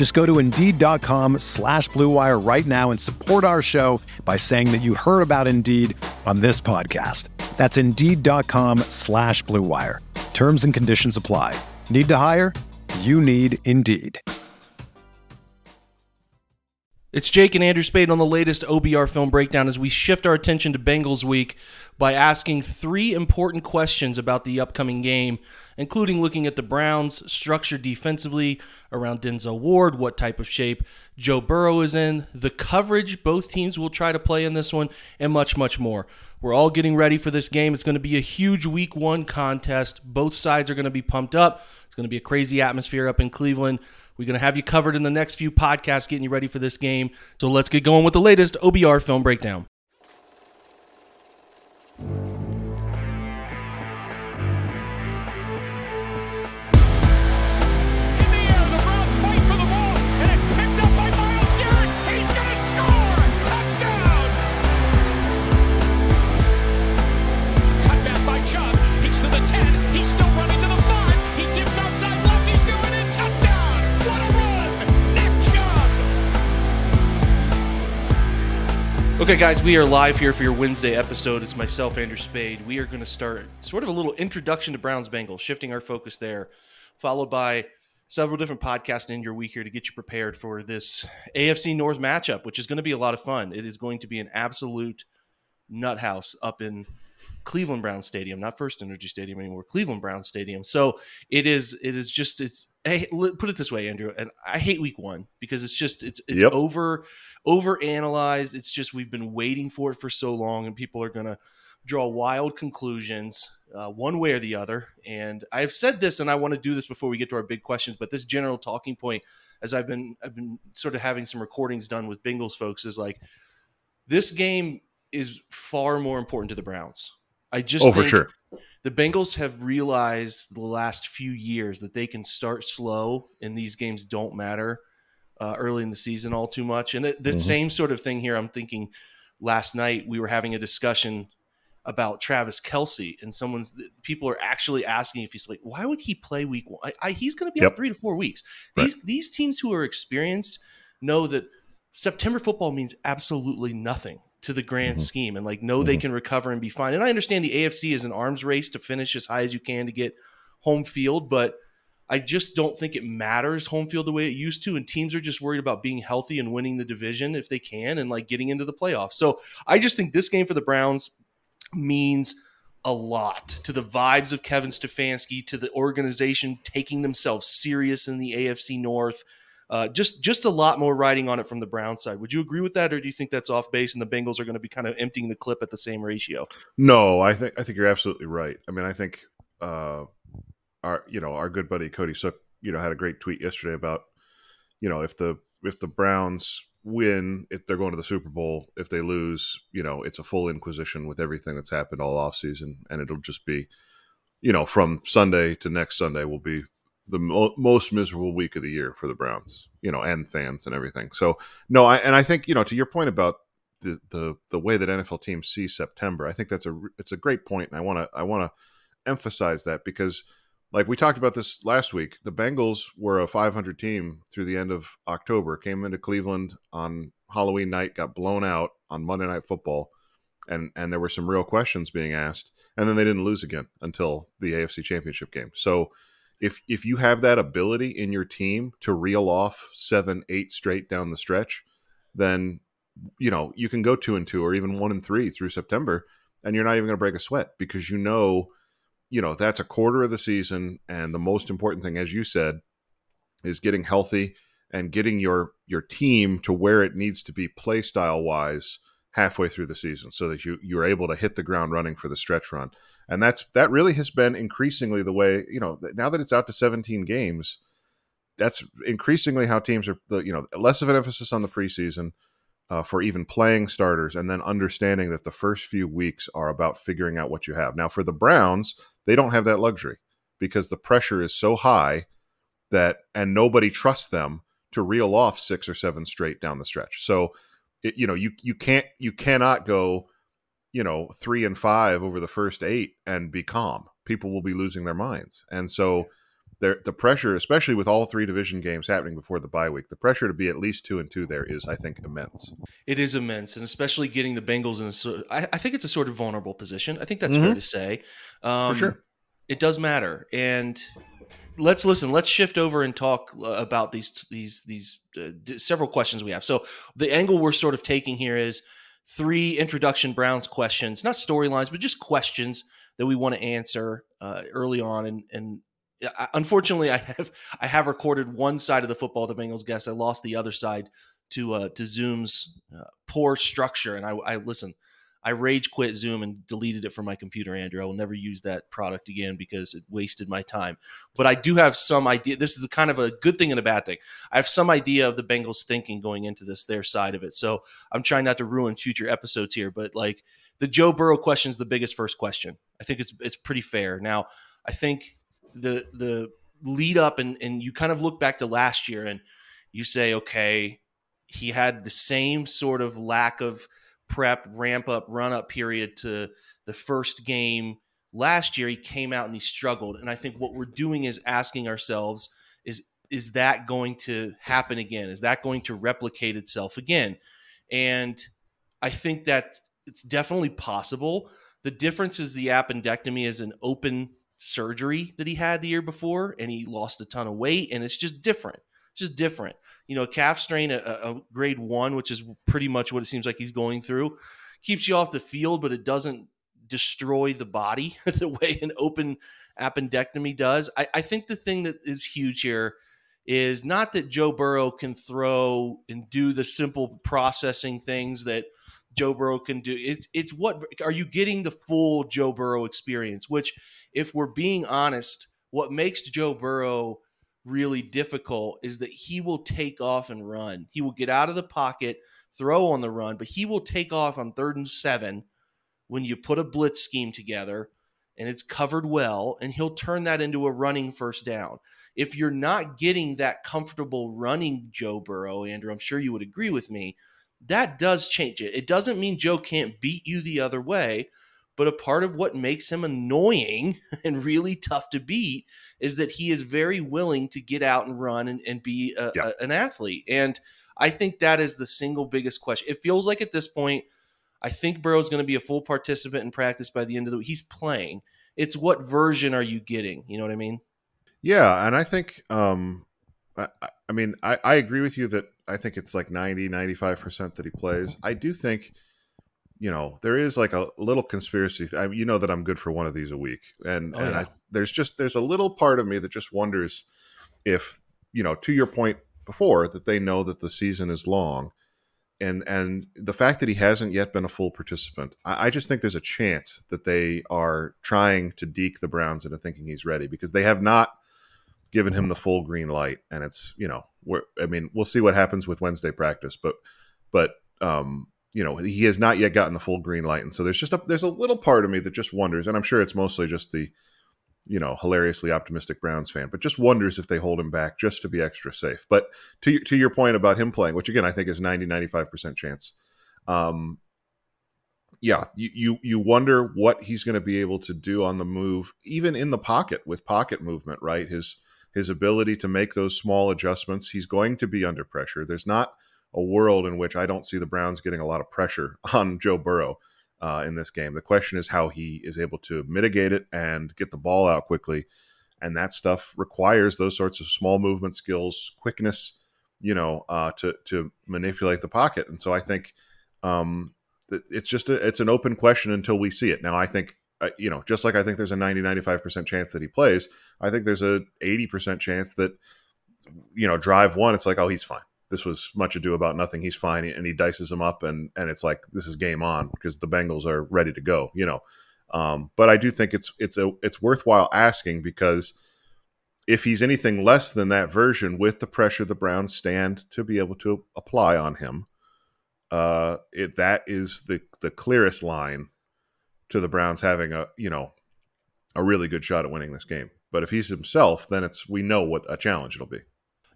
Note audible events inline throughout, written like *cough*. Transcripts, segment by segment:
Just go to Indeed.com slash BlueWire right now and support our show by saying that you heard about Indeed on this podcast. That's Indeed.com slash BlueWire. Terms and conditions apply. Need to hire? You need Indeed. It's Jake and Andrew Spayde on the latest OBR film breakdown as we shift our attention to Bengals week by asking three important questions about the upcoming game, including looking at the Browns' structure defensively around Denzel Ward, what type of shape Joe Burrow is in, the coverage both teams will try to play in this one, and much, much more. We're all getting ready for this game. It's going to be a huge week one contest. Both sides are going to be pumped up. It's going to be a crazy atmosphere up in Cleveland. We're going to have you covered in the next few podcasts, getting you ready for this game. So let's get going with the latest OBR film breakdown. In Okay, guys, we are live here for your Wednesday episode. It's myself, Andrew Spayde. We are going to start sort of a little introduction to Browns Bengals, shifting our focus there, followed by several different podcasts in your week here to get you prepared for this AFC North matchup, which is going to be a lot of fun. It is going to be an absolute nut house up in Cleveland Brown Stadium, not First Energy Stadium anymore, Cleveland Brown Stadium. So it is, it is just, it's, hey, put it this way, Andrew, and I hate week one because it's just, it's, it's Yep. over, over analyzed. It's just, we've been waiting for it for so long and people are going to draw wild conclusions uh, one way or the other. And I've said this, and I want to do this before we get to our big questions, but this general talking point, as I've been, I've been sort of having some recordings done with Bengals folks is like, this game is far more important to the Browns. I just Oh, for sure. the Bengals have realized the last few years that they can start slow and these games don't matter uh, early in the season all too much. And the, the Mhm. same sort of thing here. I'm thinking last night we were having a discussion about Travis Kelce, and someone's people are actually asking if he's like, why would he play week one? I, I, he's going to be out three to four weeks. Right. These these teams who are experienced know that September football means absolutely nothing to the grand Mhm. scheme, and like know they Mhm. can recover and be fine. And I understand the AFC is an arms race to finish as high as you can to get home field, but I just don't think it matters home field the way it used to. And teams are just worried about being healthy and winning the division if they can and like getting into the playoffs. So I just think this game for the Browns means a lot to the vibes of Kevin Stefanski, to the organization taking themselves serious in the AFC North. Uh, just just a lot more riding on it from the Brown side. Would you agree with that, or do you think that's off base and the Bengals are going to be kind of emptying the clip at the same ratio? No, I think I think you're absolutely right. I mean, I think uh, our you know our good buddy Cody Sook you know had a great tweet yesterday about you know if the if the Browns win, if they're going to the Super Bowl, if they lose, you know it's a full inquisition with everything that's happened all off season, and it'll just be you know from Sunday to next Sunday will be the mo- most miserable week of the year for the Browns, you know, and fans and everything. So no, I and I think you know to your point about the the the way that NFL teams see September. I think that's a it's a great point, and I want to I want to emphasize that because like we talked about this last week, the Bengals were a 500 team through the end of October. Came into Cleveland on Halloween night, got blown out on Monday Night Football, and and there were some real questions being asked, and then they didn't lose again until the AFC Championship game. So. If, if you have that ability in your team to reel off seven, eight straight down the stretch, then you know you can go two and two or even one and three through September, and you're not even going to break a sweat because you know, you know, that's a quarter of the season. And the most important thing, as you said, is getting healthy and getting your your team to where it needs to be play style wise halfway through the season so that you you're able to hit the ground running for the stretch run. And that's that really has been increasingly the way you know now that it's out to 17 games that's increasingly how teams are you know less of an emphasis on the preseason uh, for even playing starters and then understanding that the first few weeks are about figuring out what you have. Now for the browns they don't have that luxury because the pressure is so high that and nobody trusts them to reel off six or seven straight down the stretch. So it, you know you you can't you cannot go you know three and five over the first eight and be calm people will be losing their minds and so there the pressure especially with all three division games happening before the bye week the pressure to be at least two and two there is i think immense It is immense, and especially getting the Bengals in a. I, I think it's a sort of vulnerable position. I think that's fair to say. Um, sure. it does matter. And let's listen. Let's shift over and talk uh, about these these these uh, d- several questions we have. So the angle we're sort of taking here is three introduction Browns questions, not storylines, but just questions that we want to answer uh, early on. And and I, unfortunately, I have I have recorded one side of the football the Bengals guess. I lost the other side to uh, to Zoom's uh, poor structure. And I, I listen. I rage quit Zoom and deleted it from my computer, Andrew. I will never use that product again because it wasted my time. But I do have some idea. This is kind of a good thing and a bad thing. I have some idea of the Bengals thinking going into this, their side of it. So I'm trying not to ruin future episodes here. But like the Joe Burrow question is the biggest first question. I think it's it's pretty fair. Now I think the the lead up and and you kind of look back to last year and you say, okay, he had the same sort of lack of prep, ramp up, run up period to the first game last year. He came out and he struggled. And I think what we're doing is asking ourselves is is that going to happen again? Is that going to replicate itself again? And I think that it's definitely possible. The difference is the appendectomy is an open surgery that he had the year before, and he lost a ton of weight, and it's just different. Just different. You know, calf strain, a, a grade one, which is pretty much what it seems like he's going through, keeps you off the field, but it doesn't destroy the body *laughs* the way an open appendectomy does. I, I think the thing that is huge here is not that Joe Burrow can throw and do the simple processing things that Joe Burrow can do. It's it's what are you getting the full Joe Burrow experience? Which, if we're being honest, what makes Joe Burrow really difficult is that he will take off and run. He will get out of the pocket, throw on the run, but he will take off on third and seven when you put a blitz scheme together and it's covered well, and he'll turn that into a running first down. If you're not getting that comfortable running Joe Burrow, Andrew, I'm sure you would agree with me, that does change it. It doesn't mean Joe can't beat you the other way, but a part of what makes him annoying *laughs* and really tough to beat is that he is very willing to get out and run and, and be a, Yeah. a- an athlete. And I think that is the single biggest question. It feels like at this point, I think Burrow's going to be a full participant in practice by the end of the week. He's playing. It's what version are you getting? You know what I mean? Yeah, and I think um I, I- I mean I, I agree with you that I think it's like 90 95% that he plays. I do think you know, there is like a little conspiracy. I, you know that I'm good for one of these a week, and Oh, and yeah. I, there's just there's a little part of me that just wonders if you know, to your point before, that they know that the season is long, and and the fact that he hasn't yet been a full participant, I, I just think there's a chance that they are trying to deke the Browns into thinking he's ready because they have not given him the full green light, and it's you know, we're, I mean, we'll see what happens with Wednesday practice, but but um, you know, he has not yet gotten the full green light, and so there's just a there's a little part of me that just wonders, and I'm sure it's mostly just the you know hilariously optimistic Browns fan, but just wonders if they hold him back just to be extra safe. But to to your point about him playing, which again I think is 90 95 percent chance. Um, yeah, you, you you wonder what he's going to be able to do on the move, even in the pocket with pocket movement, right? His his ability to make those small adjustments. He's going to be under pressure. There's not a world in which I don't see the Browns getting a lot of pressure *laughs* on Joe Burrow uh, in this game. The question is how he is able to mitigate it and get the ball out quickly. And that stuff requires those sorts of small movement skills, quickness, you know, uh, to to manipulate the pocket. And so I think um, it's just a, it's an open question until we see it. Now, I think uh, you know, just like I think there's a 90 95% chance that he plays, I think there's a 80% chance that you know, drive one, it's like, oh, he's fine. This was much ado about nothing. He's fine, and he dices him up, and and it's like this is game on because the Bengals are ready to go. You know, um, but I do think it's it's a it's worthwhile asking because if he's anything less than that version, with the pressure the Browns stand to be able to apply on him, uh, it that is the the clearest line to the Browns having a you know a really good shot at winning this game. But if he's himself, then it's we know what a challenge it'll be.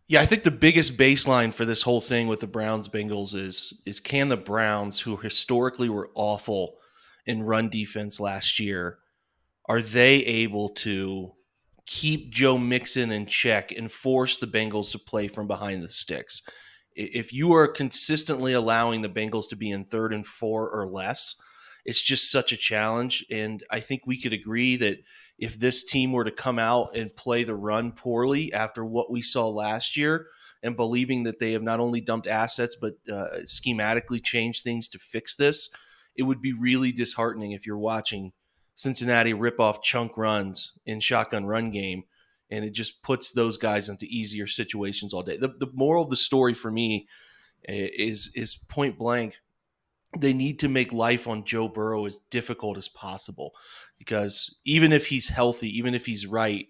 Yeah, I think the biggest baseline for this whole thing with the Browns Bengals is is can the Browns, who historically were awful in run defense last year, are they able to keep Joe Mixon in check and force the Bengals to play from behind the sticks? If you are consistently allowing the Bengals to be in third and four or less, it's just such a challenge. And I think we could agree that if this team were to come out and play the run poorly after what we saw last year and believing that they have not only dumped assets but uh, schematically changed things to fix this, it would be really disheartening if you're watching Cincinnati rip off chunk runs in shotgun run game and it just puts those guys into easier situations all day. The, the moral of the story for me eh, is is point blank they need to make life on Joe Burrow as difficult as possible because even if he's healthy, even if he's right,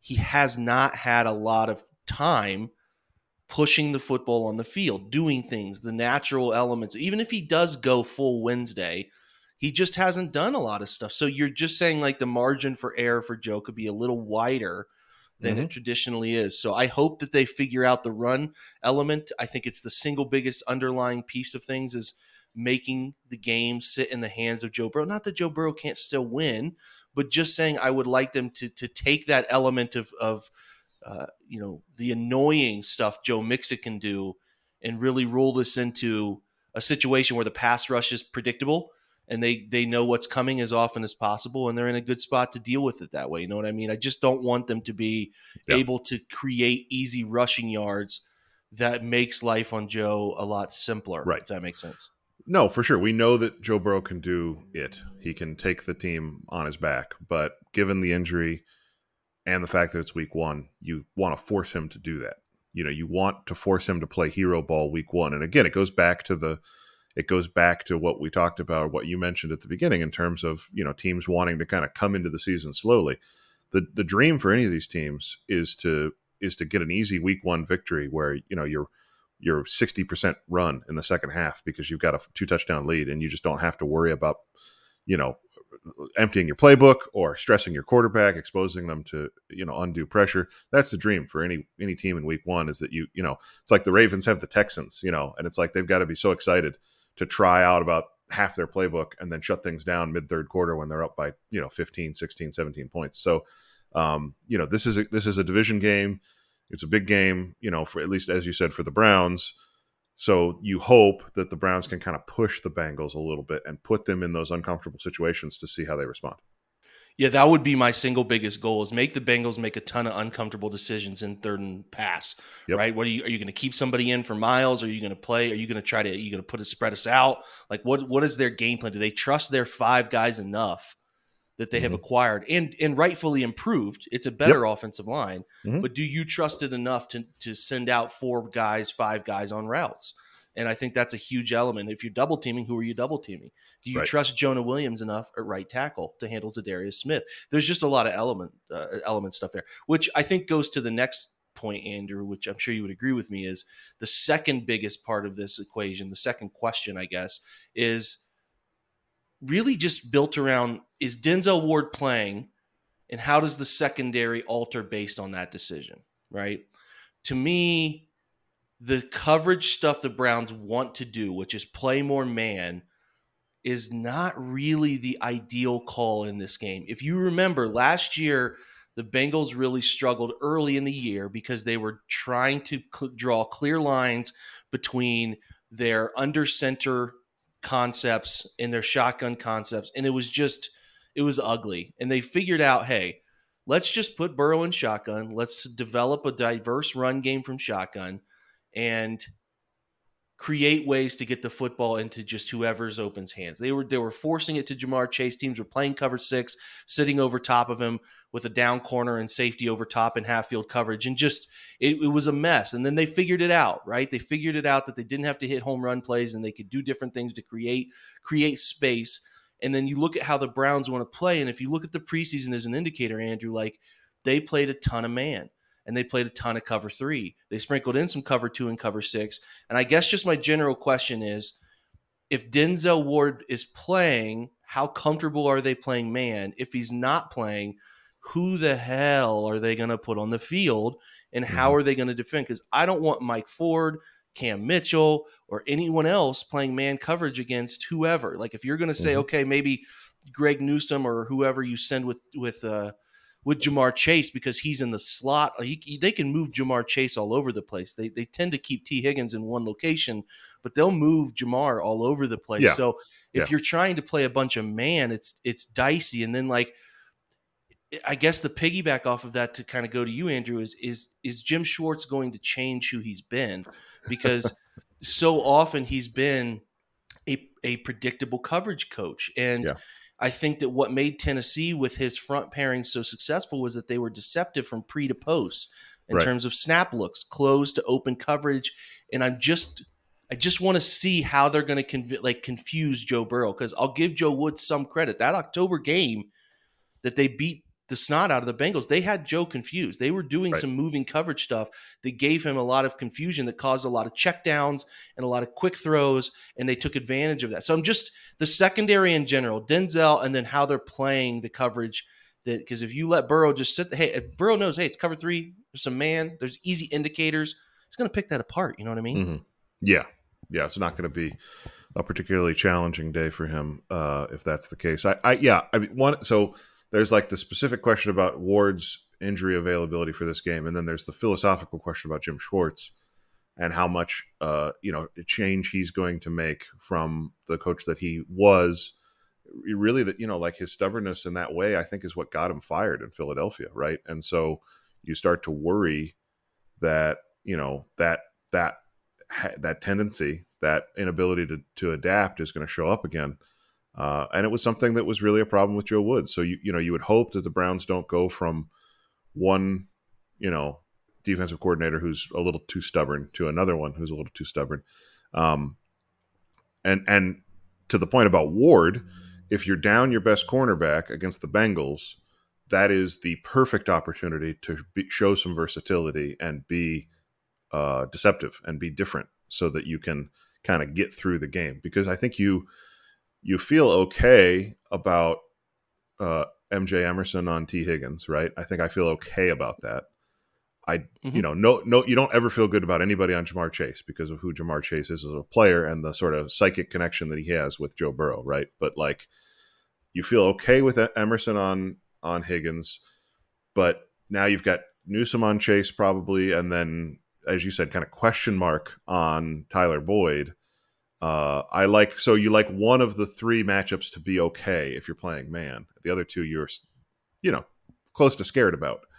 he has not had a lot of time pushing the football on the field, doing things, the natural elements. Even if he does go full Wednesday, he just hasn't done a lot of stuff. So you're just saying like the margin for error for Joe could be a little wider than mm-hmm. it traditionally is. So I hope that they figure out the run element. I think it's the single biggest underlying piece of things is – making the game sit in the hands of Joe Burrow. Not that Joe Burrow can't still win, but just saying I would like them to to take that element of of uh, you know the annoying stuff Joe Mixon can do and really roll this into a situation where the pass rush is predictable and they they know what's coming as often as possible and they're in a good spot to deal with it that way you know what i mean i just don't want them to be yeah. able to create easy rushing yards that makes life on joe a lot simpler right if that makes sense no, for sure. We know that Joe Burrow can do it. He can take the team on his back. But given the injury and the fact that it's week one, you want to force him to do that. You know, you want to force him to play hero ball week one. And again, it goes back to the it goes back to what we talked about, what you mentioned at the beginning in terms of, you know, teams wanting to kind of come into the season slowly. The the dream for any of these teams is to is to get an easy week one victory where, you know, you're your 60% run in the second half because you've got a two touchdown lead and you just don't have to worry about, you know, emptying your playbook or stressing your quarterback, exposing them to, you know, undue pressure. That's the dream for any any team in week 1 is that you, you know, it's like the Ravens have the Texans, you know, and it's like they've got to be so excited to try out about half their playbook and then shut things down mid third quarter when they're up by, you know, 15, 16, 17 points. So, um, you know, this is a, this is a division game it's a big game, you know, for at least as you said for the Browns. So you hope that the Browns can kind of push the Bengals a little bit and put them in those uncomfortable situations to see how they respond. Yeah, that would be my single biggest goal is make the Bengals make a ton of uncomfortable decisions in third and pass. Yep. Right? What are you are you going to keep somebody in for miles? Are you going to play? Are you going to try to are you going to put it spread us out? Like what what is their game plan? Do they trust their five guys enough that they mm-hmm. have acquired and and rightfully improved. It's a better yep. offensive line, mm-hmm. but do you trust it enough to to send out four guys, five guys on routes? And I think that's a huge element. If you're double teaming, who are you double teaming? Do you right. trust Jonah Williams enough at right tackle to handle Za'Darius Smith? There's just a lot of element uh, element stuff there, which I think goes to the next point, Andrew, which I'm sure you would agree with me, is the second biggest part of this equation. The second question, I guess, is really just built around is Denzel Ward playing and how does the secondary alter based on that decision, right? To me, the coverage stuff the Browns want to do, which is play more man, is not really the ideal call in this game. If you remember last year, the Bengals really struggled early in the year because they were trying to cl- draw clear lines between their under center concepts and their shotgun concepts, and it was just it was ugly. And they figured out, hey, let's just put Burrow in shotgun. Let's develop a diverse run game from shotgun, and create ways to get the football into just whoever's opens hands. They were they were forcing it to Ja'Marr Chase. Teams were playing cover six, sitting over top of him with a down corner and safety over top in half field coverage, and just it, it was a mess. And then they figured it out, right? They figured it out that they didn't have to hit home run plays and they could do different things to create create space. And then you look at how the Browns want to play, and if you look at the preseason as an indicator, Andrew, like they played a ton of man and they played a ton of cover three. They sprinkled in some cover two and cover six. And I guess just my general question is if Denzel Ward is playing, how comfortable are they playing man? If he's not playing, who the hell are they going to put on the field and how Mhm. are they going to defend? Because I don't want Mike Ford, Cam Mitchell, or anyone else playing man coverage against whoever. Like if you're going to say, Mhm. okay, maybe Greg Newsome or whoever you send with with uh, with Ja'Marr Chase because he's in the slot. He, he- they can move Ja'Marr Chase all over the place. They they tend to keep Tee Higgins in one location, but they'll move Ja'Marr all over the place. Yeah. So if Yeah. you're trying to play a bunch of man, it's it's dicey. And then like I guess the piggyback off of that to kind of go to you, Andrew, is is is Jim Schwartz going to change who he's been? Because *laughs* so often he's been a a predictable coverage coach. And Yeah. I think that what made Tennessee with his front pairing so successful was that they were deceptive from pre to post in Right. terms of snap looks, close to open coverage. And I'm just I just want to see how they're going to conv- like confuse Joe Burrow because I'll give Joe Woods some credit. That October game that they beat the snot out of the Bengals, they had Joe confused. They were doing Right. some moving coverage stuff that gave him a lot of confusion that caused a lot of checkdowns and a lot of quick throws, and they took advantage of that. So I'm just the secondary in general, Denzel, and then how they're playing the coverage. That because if you let Burrow just sit, hey, if Burrow knows, hey, it's cover three, there's some man, there's easy indicators, he's going to pick that apart. You know what I mean? Mhm. Yeah, yeah, it's not going to be a particularly challenging day for him uh, if that's the case. I, I yeah, I mean one. So there's like the specific question about Ward's injury availability for this game, and then there's the philosophical question about Jim Schwartz and how much uh, you know change he's going to make from the coach that he was. Really, that you know, like his stubbornness in that way, I think is what got him fired in Philadelphia, right? And so you start to worry that you know that that ha- that tendency, that inability to to adapt is going to show up again. Uh, and it was something that was really a problem with Joe Woods. So you you know you would hope that the Browns don't go from one you know defensive coordinator who's a little too stubborn to another one who's a little too stubborn. Um, and and to the point about Ward, if you're down your best cornerback against the Bengals, that is the perfect opportunity to be, show some versatility and be uh, deceptive and be different, so that you can kind of get through the game. Because I think you you feel okay about uh, MJ Emerson on Tee Higgins, right? I think I feel okay about that. I you Mhm. know no no you don't ever feel good about anybody on Ja'Marr Chase because of who Ja'Marr Chase is as a player and the sort of psychic connection that he has with Joe Burrow, right? But like you feel okay with Emerson on on Higgins, but now you've got Newsome on Chase probably, and then as you said, kind of question mark on Tyler Boyd. Uh, I like so you like one of the three matchups to be okay if you're playing man. The other two you're, you know, close to scared about. *laughs*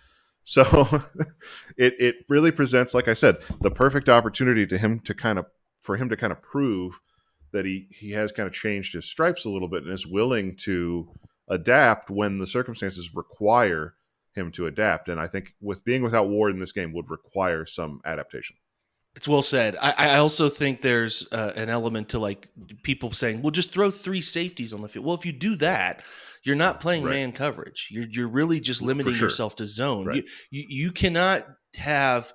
So it it really presents, like I said, the perfect opportunity to him to kind of for him to kind of prove that he he has kind of changed his stripes a little bit and is willing to adapt when the circumstances require him to adapt. And I think with being without Ward in this game would require some adaptation. It's well said. I, I also think there's uh, an element to like people saying, "Well, just throw three safeties on the field." Well, if you do that, you're not playing Right. man coverage. You're you're really just limiting sure. yourself to zone. Right. You, you you cannot have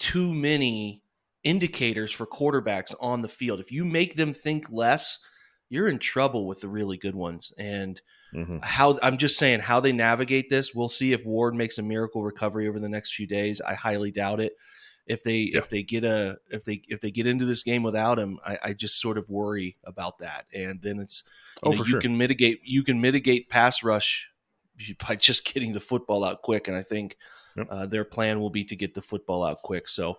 too many indicators for quarterbacks on the field. If you make them think less, you're in trouble with the really good ones. And Mhm. how I'm just saying how they navigate this. We'll see if Ward makes a miracle recovery over the next few days. I highly doubt it. If they Yeah. if they get a if they if they get into this game without him, I, I just sort of worry about that. And then it's you, Oh, know, you sure. can mitigate you can mitigate pass rush by just getting the football out quick. And I think Yep. uh, their plan will be to get the football out quick. So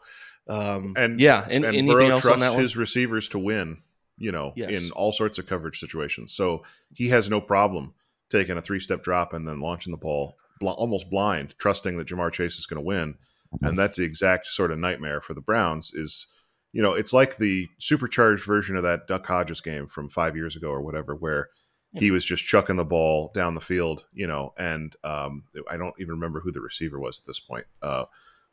um, And- yeah, and, and anything Burrow else on trusts that one? his receivers to win, you know, Yes. in all sorts of coverage situations. So he has no problem taking a three step drop and then launching the ball bl- almost blind, trusting that Ja'Marr Chase is going to win. And that's the exact sort of nightmare for the Browns is you know, it's like the supercharged version of that Duck Hodges game from five years ago or whatever, where he was just chucking the ball down the field, you know, and um, I don't even remember who the receiver was at this point. Uh,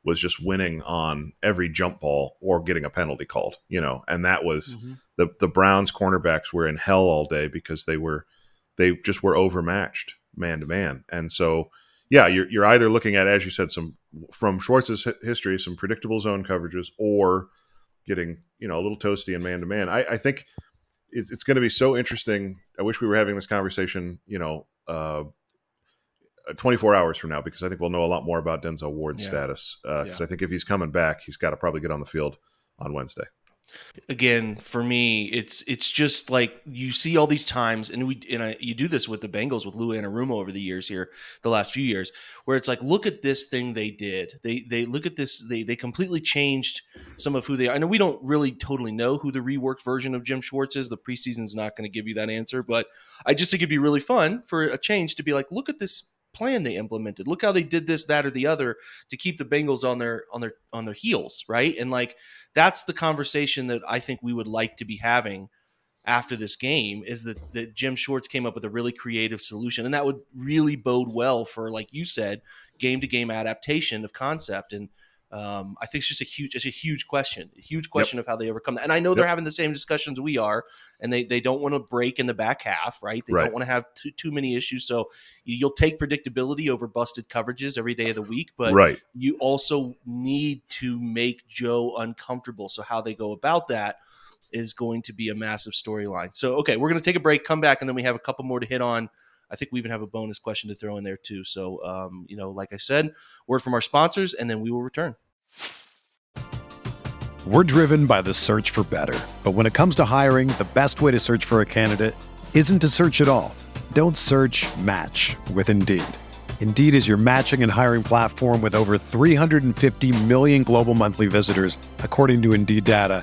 was just winning on every jump ball or getting a penalty called, you know, and that was Mm-hmm. the the Browns cornerbacks were in hell all day because they were they just were overmatched man to man, and so yeah, you're you're either looking at as you said some from Schwartz's history some predictable zone coverages or getting you know a little toasty in man to man. I I think it's, it's going to be so interesting. I wish we were having this conversation, you know. Uh, 24 hours from now because I think we'll know a lot more about Denzel Ward's Yeah. status. Because Yeah. I think if he's coming back, he's got to probably get on the field on Wednesday. Again for me it's it's just like you see all these times and we and I, you do this with the Bengals with Lou Anarumo over the years here the last few years where it's like look at this thing they did. They they look at this they they completely changed some of who they are. I know we don't really totally know who the reworked version of Jim Schwartz is. The preseason's not going to give you that answer but I just think it'd be really fun for a change to be like look at this plan they implemented. Look how they did this that or the other to keep the Bengals on their on their on their heels right? And like that's the conversation that I think we would like to be having after this game is that that Jim Schwartz came up with a really creative solution. And that would really bode well for like you said game to game adaptation of concept. And um, I think it's just a huge it's a huge question a huge question of how they overcome that and I know they're having the same discussions we are and they they don't want to break in the back half right they Right. don't want to have too, too many issues so you- you'll take predictability over busted coverages every day of the week but right. you also need to make Joe uncomfortable. So how they go about that is going to be a massive storyline. So okay, we're going to take a break, come back, and then we have a couple more to hit on. I think we even have a bonus question to throw in there too. So um, you know, like I said, word from our sponsors, and then we will return. We're driven by the search for better. But when it comes to hiring, the best way to search for a candidate isn't to search at all. Don't search match with Indeed. Indeed is your matching and hiring platform with over 350 million global monthly visitors, according to Indeed data,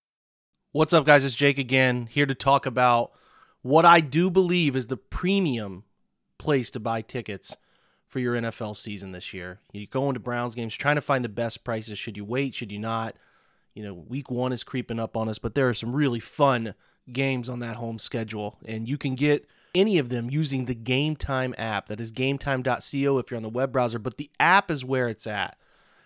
What's up, guys? It's Jake again, here to talk about what I do believe is the premium place to buy tickets for your NFL season this year. You go into Browns games trying to find the best prices. Should you wait? Should you not? You know, week one is creeping up on us, but there are some really fun games on that home schedule, and you can get any of them using the Game Time app. That is gametime.co if you're on the web browser, but the app is where it's at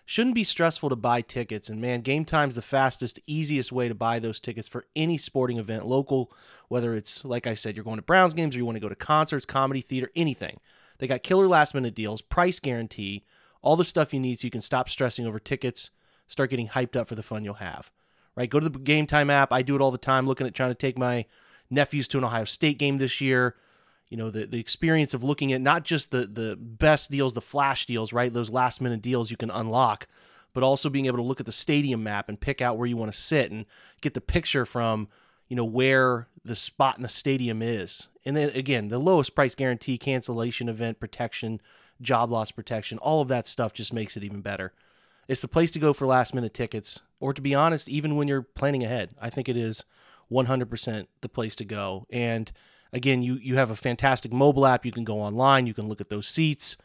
shouldn't be stressful to buy tickets. And man, Game Time's the fastest, easiest way to buy those tickets for any sporting event, local, whether it's, like I said, you're going to Browns games or you want to go to concerts, comedy, theater, anything. They got killer last minute deals, price guarantee, all the stuff you need so you can stop stressing over tickets, start getting hyped up for the fun you'll have. Right? Go to the Game Time app. I do it all the time, looking at trying to take my nephews to an Ohio State game this year. You know the the experience of looking at not just the the best deals, the flash deals, right? Those last minute deals you can unlock, but also being able to look at the stadium map and pick out where you want to sit and get the picture from you know where the spot in the stadium is. And then again, the lowest price guarantee, cancellation event protection, job loss protection, all of that stuff just makes it even better. It's the place to go for last minute tickets, or to be honest, even when you're planning ahead. I think it is 100% the place to go. And again, you you have a fantastic mobile app. You can go online. You can look at those seats.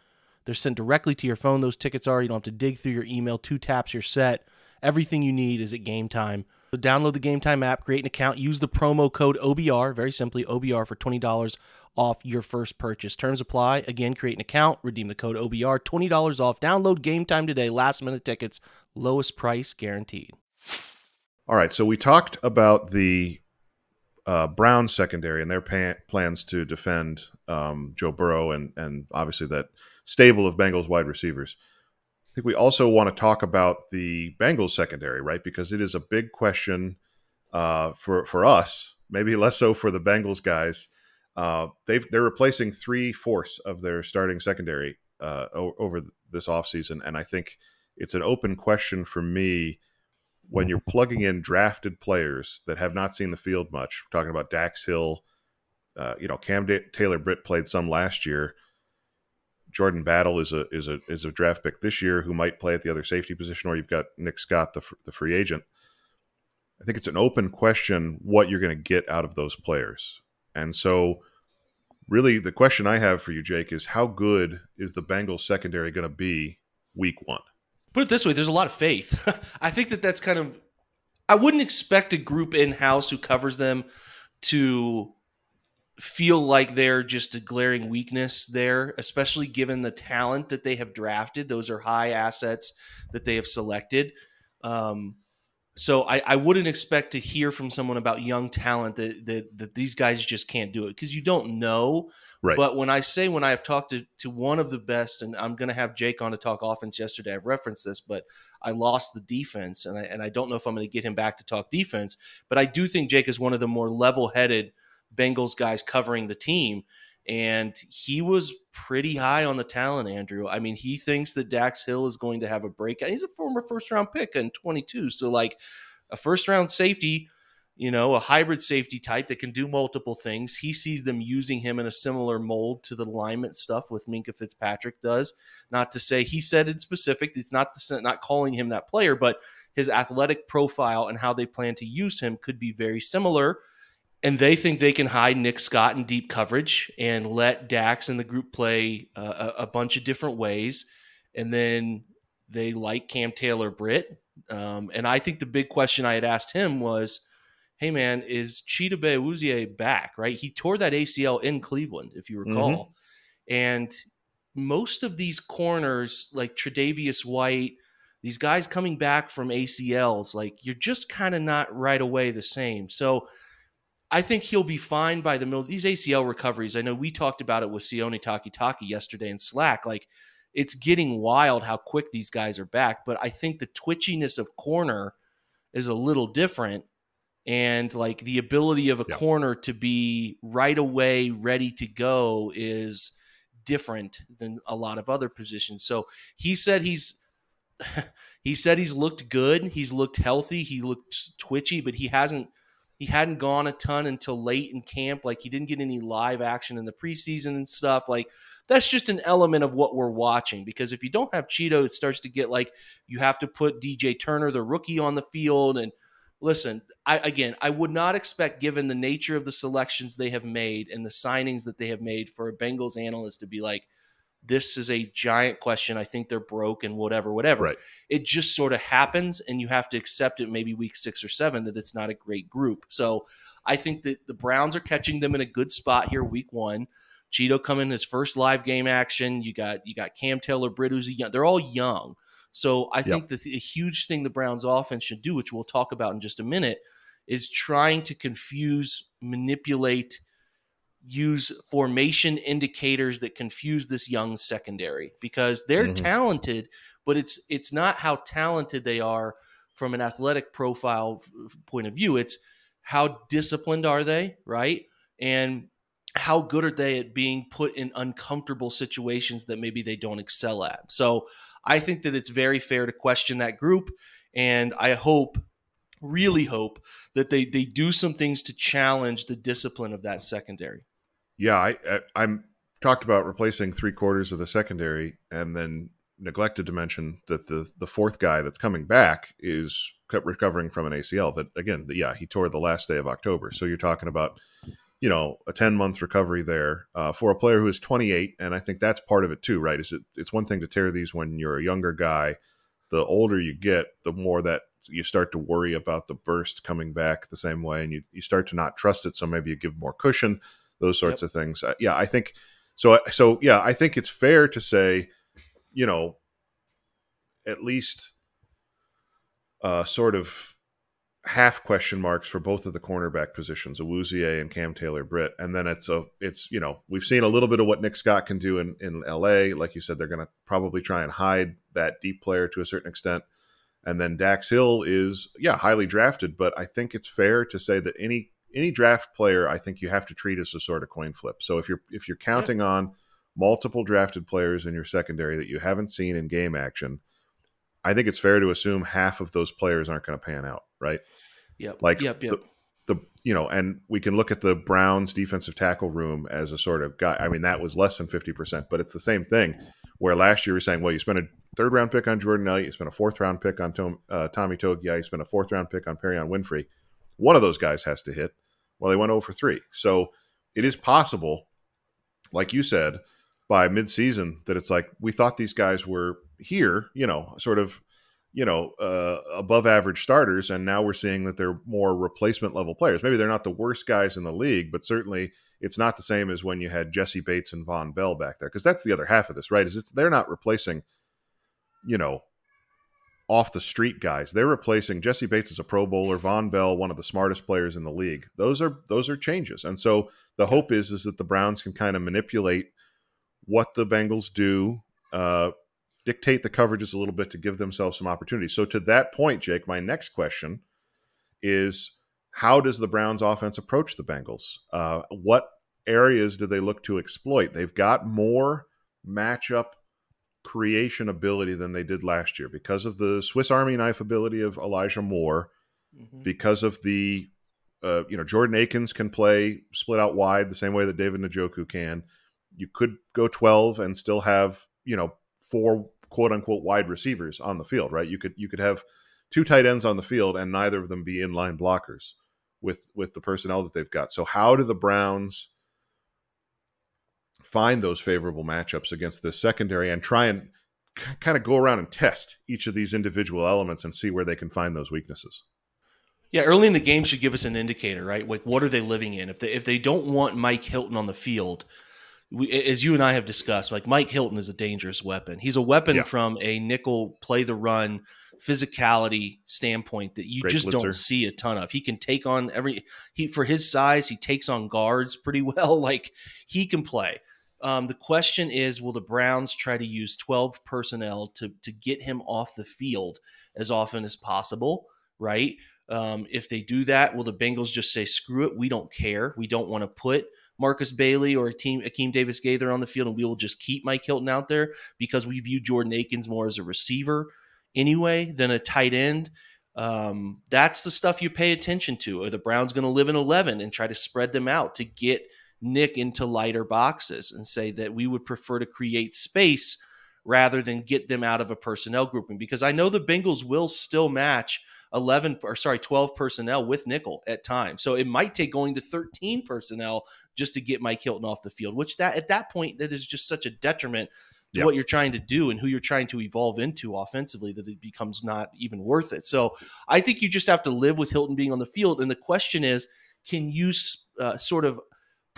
They're sent directly to your phone. Those tickets are. You don't have to dig through your email. Two taps, you're set. Everything you need is at Game Time. So download the Game Time app, create an account, use the promo code OBR, very simply OBR for twenty dollars off your first purchase. Terms apply. Again, create an account, redeem the code OBR, twenty dollars off. Download Game Time today. Last minute tickets, lowest price guaranteed. All right, so we talked about the uh, Brown secondary and their pa- plans to defend um, Joe Burrow and and obviously that stable of Bengals wide receivers. I think we also want to talk about the Bengals secondary, right? Because it is a big question uh, for for us, maybe less so for the Bengals guys. Uh, they've they're replacing three fourths of their starting secondary uh, o- over this offseason, and I think it's an open question for me when you're plugging in drafted players that have not seen the field much. We're talking about Dax Hill, uh, you know, Cam da- Taylor Britt played some last year. Jordan Battle is a is a is a draft pick this year who might play at the other safety position, or you've got Nick Scott, the the free agent. I think it's an open question what you're going to get out of those players, and so really the question I have for you, Jake, is how good is the Bengals secondary going to be week one? Put it this way: there's a lot of faith. *laughs* I think that that's kind of. I wouldn't expect a group in house who covers them to feel like they're just a glaring weakness there, especially given the talent that they have drafted. Those are high assets that they have selected. Um, so I, I, wouldn't expect to hear from someone about young talent that that, that these guys just can't do it because you don't know. Right. But when I say when I have talked to, to one of the best, and I'm going to have Jake on to talk offense yesterday, I've referenced this, but I lost the defense, and I, and I don't know if I'm going to get him back to talk defense. But I do think Jake is one of the more level headed Bengals guys covering the team. And he was pretty high on the talent, Andrew. I mean, he thinks that Dax Hill is going to have a breakout. He's a former first round pick in 22. So, like a first round safety, you know, a hybrid safety type that can do multiple things. He sees them using him in a similar mold to the alignment stuff with Minkah Fitzpatrick does. Not to say he said in specific, it's not the, not calling him that player, but his athletic profile and how they plan to use him could be very similar and they think they can hide Nick Scott in deep coverage and let Dax and the group play uh, a, a, bunch of different ways. And then they like Cam Taylor Britt. Um, and I think the big question I had asked him was, hey, man, is Chidobe Awuzie back, right? He tore that ACL in Cleveland, if you recall. Mm-hmm. And most of these corners, like Tre'Davious White, these guys coming back from ACLs, like you're just kind of not right away the same. So – I think he'll be fine by the middle. These ACL recoveries, I know we talked about it with Sione Takitaki yesterday in Slack. Like it's getting wild how quick these guys are back. But I think the twitchiness of corner is a little different. And like the ability of a yep. corner to be right away ready to go is different than a lot of other positions. So he said he's *laughs* he said he's looked good. He's looked healthy. He looked twitchy, but he hasn't – he hadn't gone a ton until late in camp. Like he didn't get any live action in the preseason and stuff. Like that's just an element of what we're watching because if you don't have Chido, it starts to get like you have to put DJ Turner, the rookie, on the field. And listen, I again, I would not expect, given the nature of the selections they have made and the signings that they have made, for a Bengals analyst to be like, this is a giant question. I think they're broke and whatever, whatever. Right. It just sort of happens, and you have to accept it maybe week six or seven that it's not a great group. So I think that the Browns are catching them in a good spot here, week one. Chido coming his first live game action. You got you got Cam Taylor, Britt, who's young. They're all young. So I think yep. the, the huge thing the Browns offense should do, which we'll talk about in just a minute, is trying to confuse, manipulate – use formation indicators that confuse this young secondary because they're mm-hmm. talented, but it's it's not how talented they are from an athletic profile point of view. It's how disciplined are they, right? And how good are they at being put in uncomfortable situations that maybe they don't excel at? So I think that it's very fair to question that group. And I hope, really hope, that they, they do some things to challenge the discipline of that secondary. Yeah, I, I I'm talked about replacing three quarters of the secondary and then neglected to mention that the the fourth guy that's coming back is recovering from an ACL that again yeah he tore the last day of October. So you're talking about you know a 10 month recovery there uh, for a player who is 28 and i think that's part of it too right? Is it it's one thing to tear these when you're a younger guy. The older you get the more that you start to worry about the burst coming back the same way and you, you start to not trust it so maybe you give more cushion those sorts yep. of things uh, yeah i think so so yeah i think it's fair to say you know at least uh, sort of half question marks for both of the cornerback positions, Awuzie and Cam Taylor Britt. And then it's a it's you know, we've seen a little bit of what Nick Scott can do in, in LA. Like you said, they're gonna probably try and hide that deep player to a certain extent. And then Dax Hill is, yeah, highly drafted, but I think it's fair to say that any any draft player I think you have to treat as a sort of coin flip. So if you're if you're counting yeah. on multiple drafted players in your secondary that you haven't seen in game action, I think it's fair to assume half of those players aren't going to pan out, right? Yep. Like yep, yep. The, the you know, and we can look at the Browns defensive tackle room as a sort of guy. I mean, that was less than fifty percent, but it's the same thing. Where last year we are saying, well, you spent a third round pick on Jordan Elliott, you spent a fourth round pick on Tom, uh, Tommy Togiai, you spent a fourth round pick on Perrion Winfrey. One of those guys has to hit. Well, they went over 3. So it is possible, like you said, by midseason that it's like we thought these guys were here, you know, sort of, you know, uh, above average starters, and now we're seeing that they're more replacement level players. Maybe they're not the worst guys in the league, but certainly it's not the same as when you had Jessie Bates and Vonn Bell back there, because that's the other half of this, right? Is it's they're not replacing, you know, off the street guys. They're replacing Jessie Bates as a Pro Bowler, Vonn Bell, one of the smartest players in the league. Those are those are changes, and so the hope is is that the Browns can kind of manipulate what the Bengals do, uh, dictate the coverages a little bit to give themselves some opportunity. So to that point, Jake, my next question is how does the Browns offense approach the Bengals? Uh, what areas do they look to exploit? They've got more matchup creation ability than they did last year because of the Swiss Army knife ability of Elijah Moore, mm-hmm. because of the uh, you know Jordan Akins can play split out wide the same way that David Njoku can you could go 12 and still have, you know, four quote unquote wide receivers on the field, right? You could you could have two tight ends on the field and neither of them be inline blockers with with the personnel that they've got. So how do the Browns find those favorable matchups against this secondary and try and c- kind of go around and test each of these individual elements and see where they can find those weaknesses? Yeah, early in the game should give us an indicator, right? Like what are they living in? If they if they don't want Mike Hilton on the field, we, as you and I have discussed, like Mike Hilton is a dangerous weapon. He's a weapon yeah. from a nickel play the run physicality standpoint that you Great just blitzer. don't see a ton of. He can take on every he for his size, he takes on guards pretty *laughs* well. Like he can play. Um, the question is, will the Browns try to use 12 personnel to to get him off the field as often as possible? Right. Um, if they do that, will the Bengals just say, "Screw it, we don't care. We don't want to put Markus Bailey or team Akeem Davis Gaither on the field, and we will just keep Mike Hilton out there because we view Jordan Akins more as a receiver anyway than a tight end. Um, that's the stuff you pay attention to. Are the Browns going to live in 11 and try to spread them out to get Nick into lighter boxes and say that we would prefer to create space rather than get them out of a personnel grouping? Because I know the Bengals will still match 11 or sorry 12 personnel with nickel at times so it might take going to 13 personnel just to get mike hilton off the field which that at that point that is just such a detriment to yep. what you're trying to do and who you're trying to evolve into offensively that it becomes not even worth it so i think you just have to live with hilton being on the field and the question is can you uh, sort of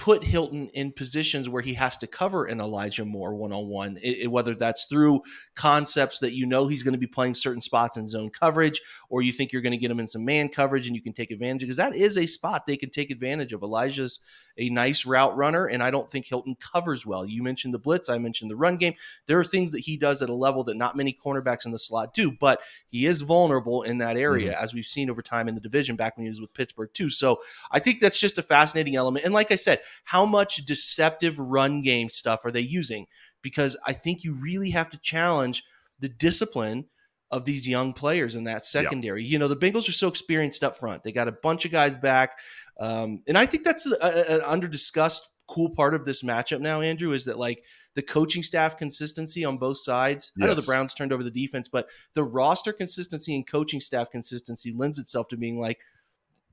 put Hilton in positions where he has to cover an Elijah Moore one on one, whether that's through concepts that you know he's going to be playing certain spots in zone coverage, or you think you're going to get him in some man coverage and you can take advantage because that is a spot they can take advantage of. Elijah's a nice route runner, and I don't think Hilton covers well. You mentioned the blitz, I mentioned the run game. There are things that he does at a level that not many cornerbacks in the slot do, but he is vulnerable in that area, mm-hmm. as we've seen over time in the division back when he was with Pittsburgh, too. So I think that's just a fascinating element. And like I said, how much deceptive run game stuff are they using? Because I think you really have to challenge the discipline of these young players in that secondary. You know, the Bengals are so experienced up front. They got a bunch of guys back. Um, and I think that's an under discussed cool part of this matchup now, Andrew, is that like the coaching staff consistency on both sides. Yes. I know the Browns turned over the defense, but the roster consistency and coaching staff consistency lends itself to being like,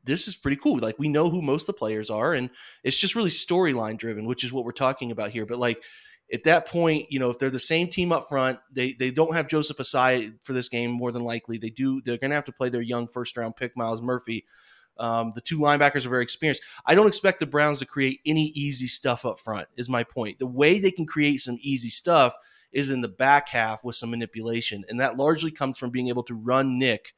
this is pretty cool. Like we know who most of the players are, and it's just really storyline driven, which is what we're talking about here. But like at that point, you know, if they're the same team up front, they they don't have Joseph Ossai for this game more than likely. They do. They're going to have to play their young first round pick Myles Murphy. Um, the two linebackers are very experienced. I don't expect the Browns to create any easy stuff up front. Is my point. The way they can create some easy stuff is in the back half with some manipulation, and that largely comes from being able to run Nick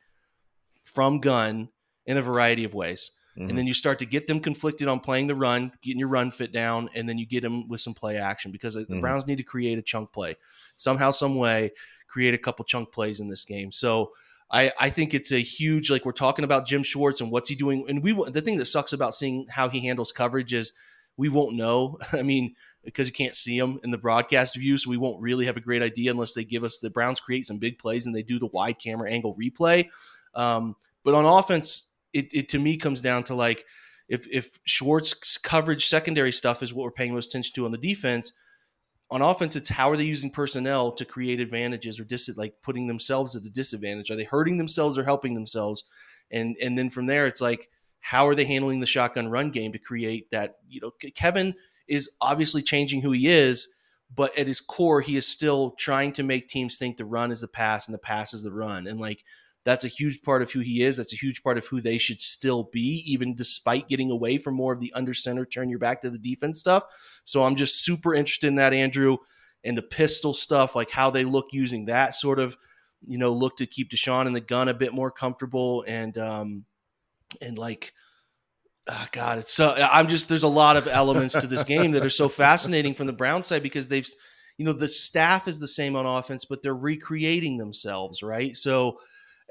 from gun in a variety of ways. Mm-hmm. And then you start to get them conflicted on playing the run, getting your run fit down, and then you get them with some play action because mm-hmm. the Browns need to create a chunk play somehow, some way, create a couple chunk plays in this game. So I, I think it's a huge like we're talking about Jim Schwartz and what's he doing, and we the thing that sucks about seeing how he handles coverage is we won't know. *laughs* I mean, because you can't see them in the broadcast view, so we won't really have a great idea unless they give us the Browns create some big plays and they do the wide camera angle replay. Um, but on offense, it, it to me comes down to like if if Schwartz coverage secondary stuff is what we're paying most attention to on the defense. On offense, it's how are they using personnel to create advantages or dis like putting themselves at a disadvantage? Are they hurting themselves or helping themselves? And and then from there, it's like how are they handling the shotgun run game to create that? You know, Kevin is obviously changing who he is, but at his core, he is still trying to make teams think the run is the pass and the pass is the run. And like that's a huge part of who he is. That's a huge part of who they should still be, even despite getting away from more of the under center, turn your back to the defense stuff. So I'm just super interested in that, Andrew, and the pistol stuff, like how they look using that sort of, you know, look to keep Deshaun and the gun a bit more comfortable and, um, and like, oh God, it's so, I'm just, there's a lot of elements to this game that are so fascinating from the Brown side because they've, you know, the staff is the same on offense, but they're recreating themselves, right? So,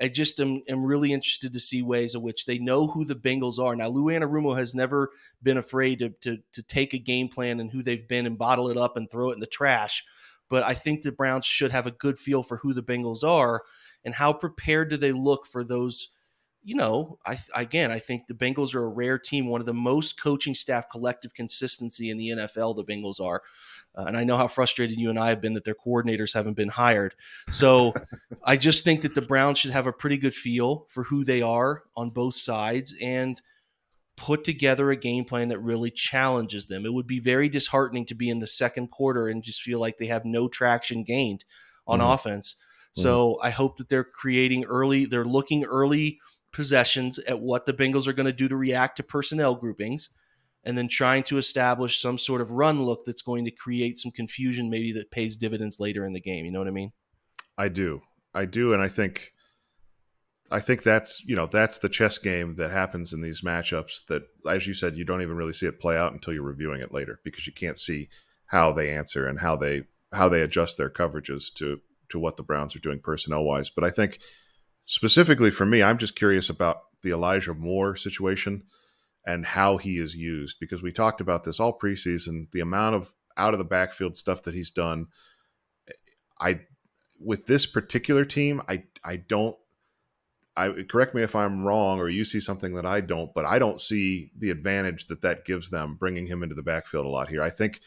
I just am, am really interested to see ways in which they know who the Bengals are. Now, Lou Anarumo has never been afraid to, to, to take a game plan and who they've been and bottle it up and throw it in the trash. But I think the Browns should have a good feel for who the Bengals are and how prepared do they look for those – you know, I again, I think the Bengals are a rare team, one of the most coaching staff collective consistency in the NFL. The Bengals are, uh, and I know how frustrated you and I have been that their coordinators haven't been hired. So *laughs* I just think that the Browns should have a pretty good feel for who they are on both sides and put together a game plan that really challenges them. It would be very disheartening to be in the second quarter and just feel like they have no traction gained on mm-hmm. offense. So mm-hmm. I hope that they're creating early, they're looking early possessions at what the Bengals are going to do to react to personnel groupings and then trying to establish some sort of run look that's going to create some confusion maybe that pays dividends later in the game you know what i mean? I do. I do and i think i think that's you know that's the chess game that happens in these matchups that as you said you don't even really see it play out until you're reviewing it later because you can't see how they answer and how they how they adjust their coverages to to what the browns are doing personnel wise but i think Specifically for me, I'm just curious about the Elijah Moore situation and how he is used because we talked about this all preseason. The amount of out of the backfield stuff that he's done. I with this particular team, I I don't. I correct me if I'm wrong or you see something that I don't, but I don't see the advantage that that gives them bringing him into the backfield a lot here. I think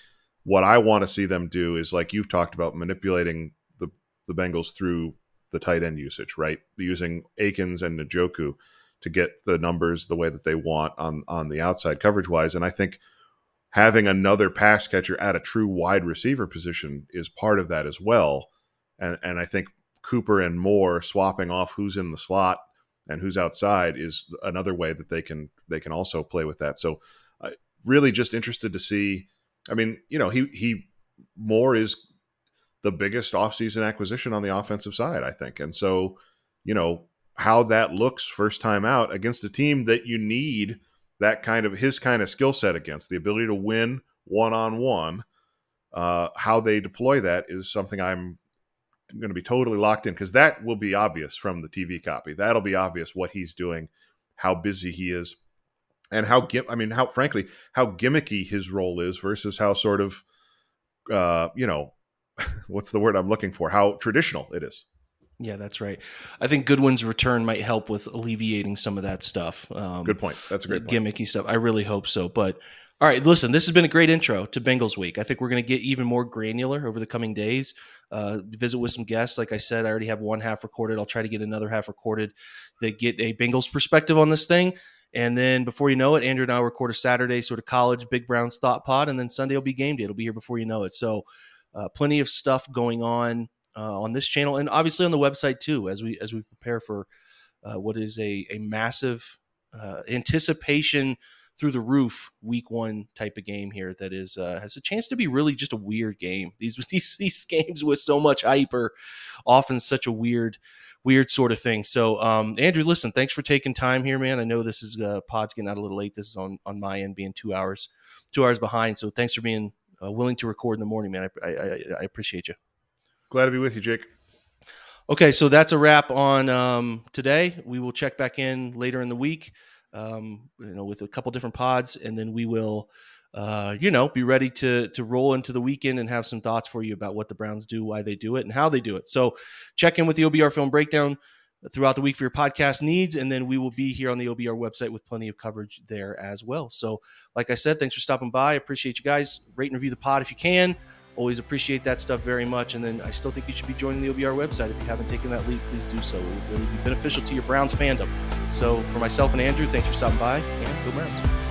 what I want to see them do is like you've talked about manipulating the the Bengals through the tight end usage, right? Using Akins and Njoku to get the numbers the way that they want on on the outside coverage wise. And I think having another pass catcher at a true wide receiver position is part of that as well. And and I think Cooper and Moore swapping off who's in the slot and who's outside is another way that they can they can also play with that. So uh, really just interested to see I mean, you know, he he Moore is the biggest offseason acquisition on the offensive side, I think. And so, you know, how that looks first time out against a team that you need that kind of his kind of skill set against, the ability to win one on one. How they deploy that is something I'm going to be totally locked in because that will be obvious from the TV copy. That'll be obvious what he's doing, how busy he is. and how I mean, how frankly, how gimmicky his role is versus how sort of, uh, you know, *laughs* what's the word I'm looking for? How traditional it is. Yeah, that's right. I think Goodwin's return might help with alleviating some of that stuff. Um, Good point. That's a great point. gimmicky stuff. I really hope so. But all right, listen, this has been a great intro to Bengals week. I think we're going to get even more granular over the coming days. Uh, visit with some guests. Like I said, I already have one half recorded. I'll try to get another half recorded that get a Bengals perspective on this thing. And then before you know it, Andrew and I will record a Saturday sort of college Big Browns thought pod, and then Sunday will be game day. It'll be here before you know it. So, uh, plenty of stuff going on uh, on this channel, and obviously on the website too, as we as we prepare for uh, what is a a massive uh, anticipation through the roof week one type of game here that is uh, has a chance to be really just a weird game. These *laughs* these these games with so much hype are often such a weird weird sort of thing. So um, Andrew, listen, thanks for taking time here, man. I know this is uh, pod's getting out a little late. This is on on my end being two hours two hours behind. So thanks for being uh, willing to record in the morning, man. I, I, I appreciate you. Glad to be with you, Jake. Okay, so that's a wrap on um, today. We will check back in later in the week, um, you know, with a couple different pods, and then we will, uh, you know, be ready to to roll into the weekend and have some thoughts for you about what the Browns do, why they do it, and how they do it. So, check in with the OBR Film Breakdown throughout the week for your podcast needs, and then we will be here on the OBR website with plenty of coverage there as well. So, like I said, thanks for stopping by. I appreciate you guys. Rate and review the pod if you can. Always appreciate that stuff very much. And then I still think you should be joining the OBR website. If you haven't taken that leap, please do so. It will really be beneficial to your Browns fandom. So for myself and Andrew, thanks for stopping by and go Browns.